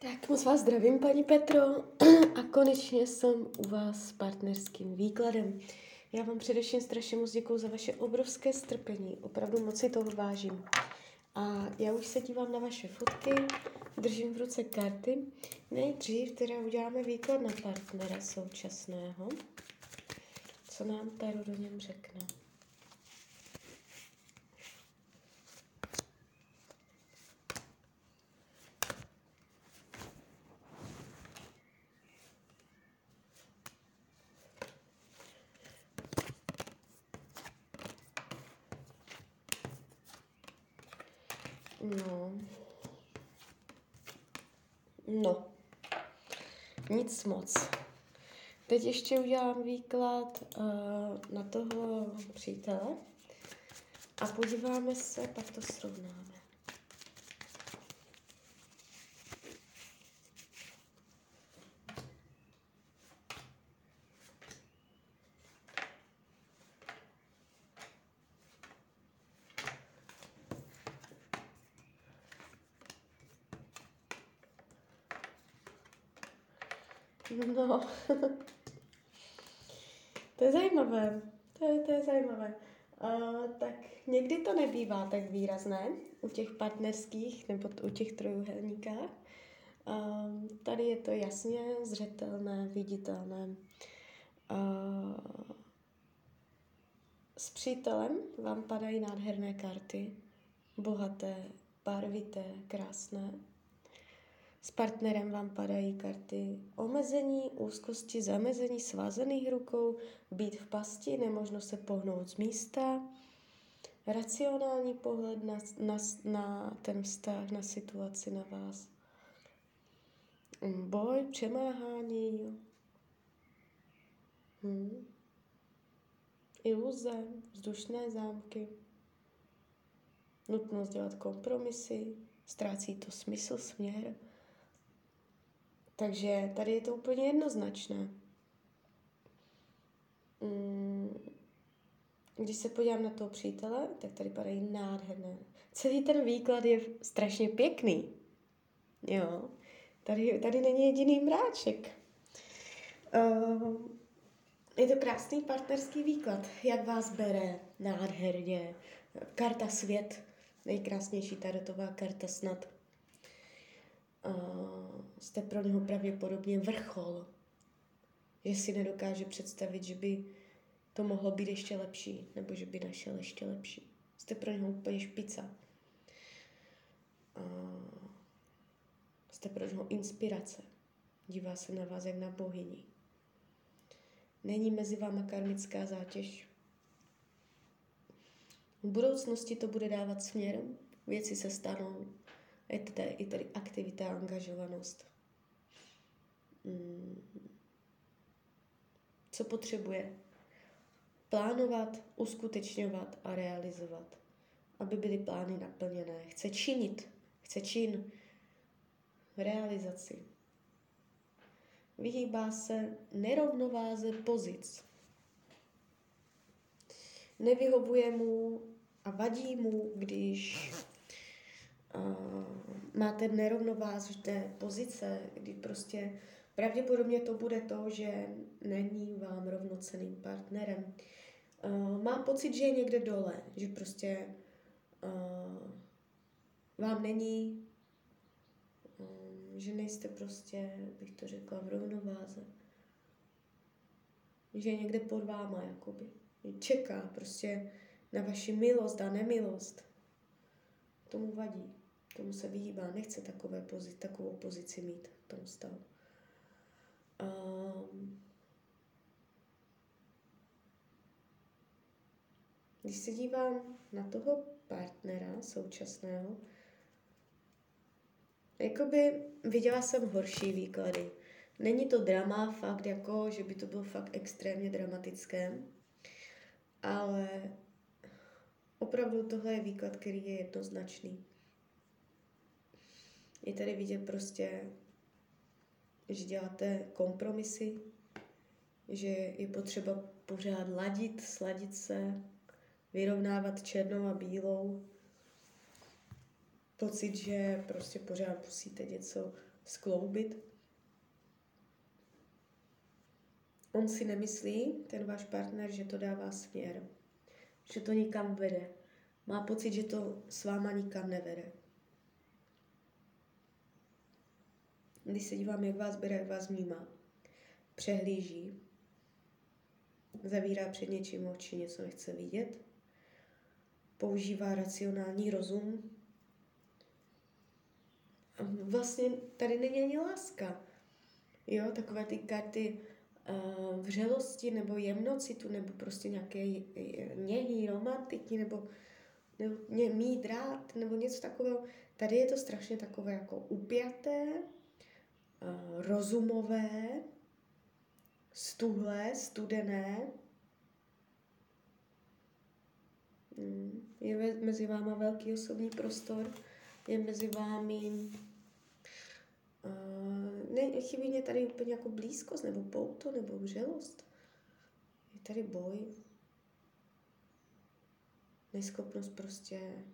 Tak moc vás zdravím, paní Petro, a konečně jsem u vás s partnerským výkladem. Já vám především strašně moc děkuji za vaše obrovské strpení, opravdu moc si toho vážím. A já už se dívám na vaše fotky, držím v ruce karty. Nejdřív teda uděláme výklad na partnera současného. Co nám Taru do něm řekne? No. No. Nic moc. Teď ještě udělám výklad uh, na toho přítele a podíváme se, pak to srovnáme. No, to je zajímavé, to je, to je zajímavé. Uh, tak někdy to nebývá tak výrazné u těch partnerských nebo u těch trojuhelníkách. Uh, tady je to jasně zřetelné, viditelné. Uh, s přítelem vám padají nádherné karty, bohaté, barvité, krásné. S partnerem vám padají karty omezení, úzkosti, zamezení svázaných rukou, být v pasti, nemožno se pohnout z místa, racionální pohled na, na, na ten vztah, na situaci, na vás. Boj, přemáhání, hmm. iluze, vzdušné zámky, nutnost dělat kompromisy, ztrácí to smysl, směr. Takže tady je to úplně jednoznačné. Mm, když se podívám na toho přítele, tak tady padají nádherné. Celý ten výklad je strašně pěkný. Jo, tady, tady není jediný mráček. Uh, je to krásný partnerský výklad, jak vás bere nádherně. Karta svět, nejkrásnější tarotová karta snad uh, jste pro něho pravděpodobně vrchol. Že si nedokáže představit, že by to mohlo být ještě lepší, nebo že by našel ještě lepší. Jste pro něho úplně špica. Uh, jste pro něho inspirace. Dívá se na vás jak na bohyni. Není mezi váma karmická zátěž. V budoucnosti to bude dávat směr, věci se stanou, je tady, je tady aktivita a angažovanost. Mm. Co potřebuje? Plánovat, uskutečňovat a realizovat, aby byly plány naplněné. Chce činit, chce čin, realizaci. Vyhýbá se nerovnováze pozic. Nevyhovuje mu a vadí mu, když máte nerovnovážné pozice, kdy prostě pravděpodobně to bude to, že není vám rovnoceným partnerem. Uh, má pocit, že je někde dole, že prostě uh, vám není, um, že nejste prostě, bych to řekla, v rovnováze. Že je někde pod váma, jakoby. Čeká prostě na vaši milost a nemilost. Tomu vadí tomu se vyhýbá, nechce takové pozici, takovou pozici mít v tom stavu. Um, když se dívám na toho partnera současného, jakoby viděla jsem horší výklady. Není to drama fakt jako, že by to bylo fakt extrémně dramatické, ale opravdu tohle je výklad, který je jednoznačný je tady vidět prostě, že děláte kompromisy, že je potřeba pořád ladit, sladit se, vyrovnávat černou a bílou. Pocit, že prostě pořád musíte něco skloubit. On si nemyslí, ten váš partner, že to dává směr, že to nikam vede. Má pocit, že to s váma nikam nevede. Když se dívám, jak vás bere, jak vás vnímá, přehlíží, zavírá před něčím oči, něco nechce vidět, používá racionální rozum. A vlastně tady není ani láska. Jo, takové ty karty uh, vřelosti nebo jemnocitu nebo prostě nějaké něhy, romantiky nebo, nebo ně, mít rád nebo něco takového. Tady je to strašně takové jako upjaté, rozumové, stuhlé, studené. Hmm. Je mezi váma velký osobní prostor, je mezi vámi uh, ne, chybí mě tady úplně jako blízkost, nebo pouto, nebo vřelost. Je tady boj. Neschopnost prostě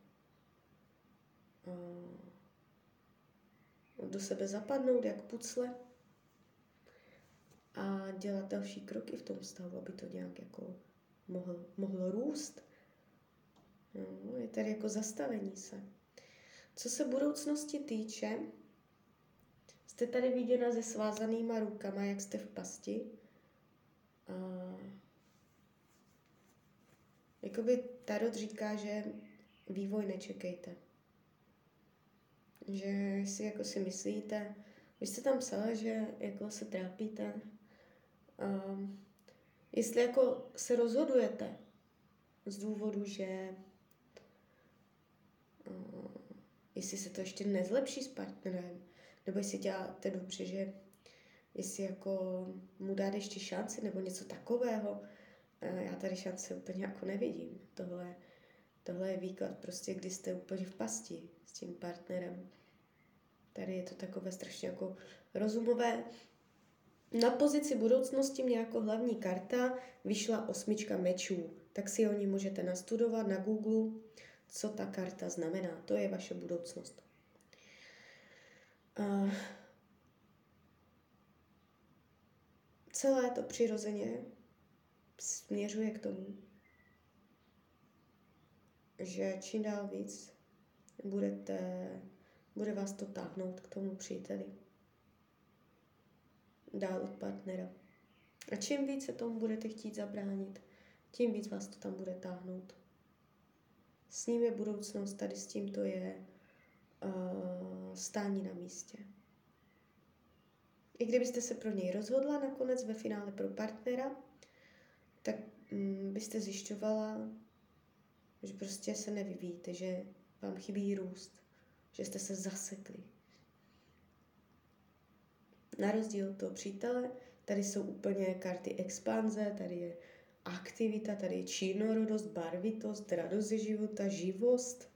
uh, do sebe zapadnout, jak pucle a dělat další kroky v tom stavu, aby to nějak jako mohlo, mohlo růst. No, je tady jako zastavení se. Co se budoucnosti týče, jste tady viděna se svázanýma rukama, jak jste v pasti. A jakoby Tarot říká, že vývoj nečekejte. Že si jako si myslíte, vy jste tam psala, že jako se trápíte, Um, jestli jako se rozhodujete z důvodu, že uh, jestli se to ještě nezlepší s partnerem, nebo jestli děláte dobře, že jestli jako mu dáte ještě šanci nebo něco takového, uh, já tady šance úplně jako nevidím. Tohle, tohle je výklad prostě, kdy jste úplně v pasti s tím partnerem. Tady je to takové strašně jako rozumové, na pozici budoucnosti mě jako hlavní karta vyšla osmička mečů, tak si o ní můžete nastudovat na Google, co ta karta znamená. To je vaše budoucnost. A celé to přirozeně směřuje k tomu, že čím dál víc budete, bude vás to táhnout k tomu příteli dál od partnera. A čím více tomu budete chtít zabránit, tím víc vás to tam bude táhnout. S ním je budoucnost, tady s tím to je uh, stání na místě. I kdybyste se pro něj rozhodla nakonec ve finále pro partnera, tak um, byste zjišťovala, že prostě se nevyvíjíte, že vám chybí růst, že jste se zasekli, na rozdíl od toho přítele, tady jsou úplně karty expanze, tady je aktivita, tady je čínorodost, barvitost, radost ze života, živost,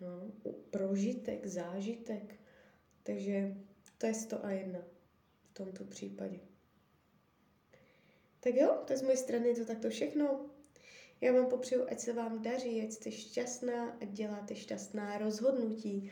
no, prožitek, zážitek. Takže to je 100 a 1 v tomto případě. Tak jo, to je z mojej strany to takto všechno. Já vám popřeju, ať se vám daří, ať jste šťastná, ať děláte šťastná rozhodnutí,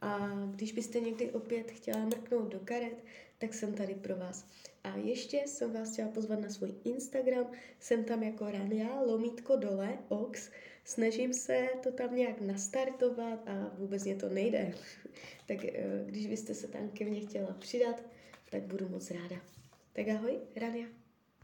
a když byste někdy opět chtěla mrknout do karet, tak jsem tady pro vás. A ještě jsem vás chtěla pozvat na svůj Instagram, jsem tam jako Rania, lomítko dole, ox, snažím se to tam nějak nastartovat a vůbec mě to nejde. tak eh, když byste se tam ke mně chtěla přidat, tak budu moc ráda. Tak ahoj, Rania.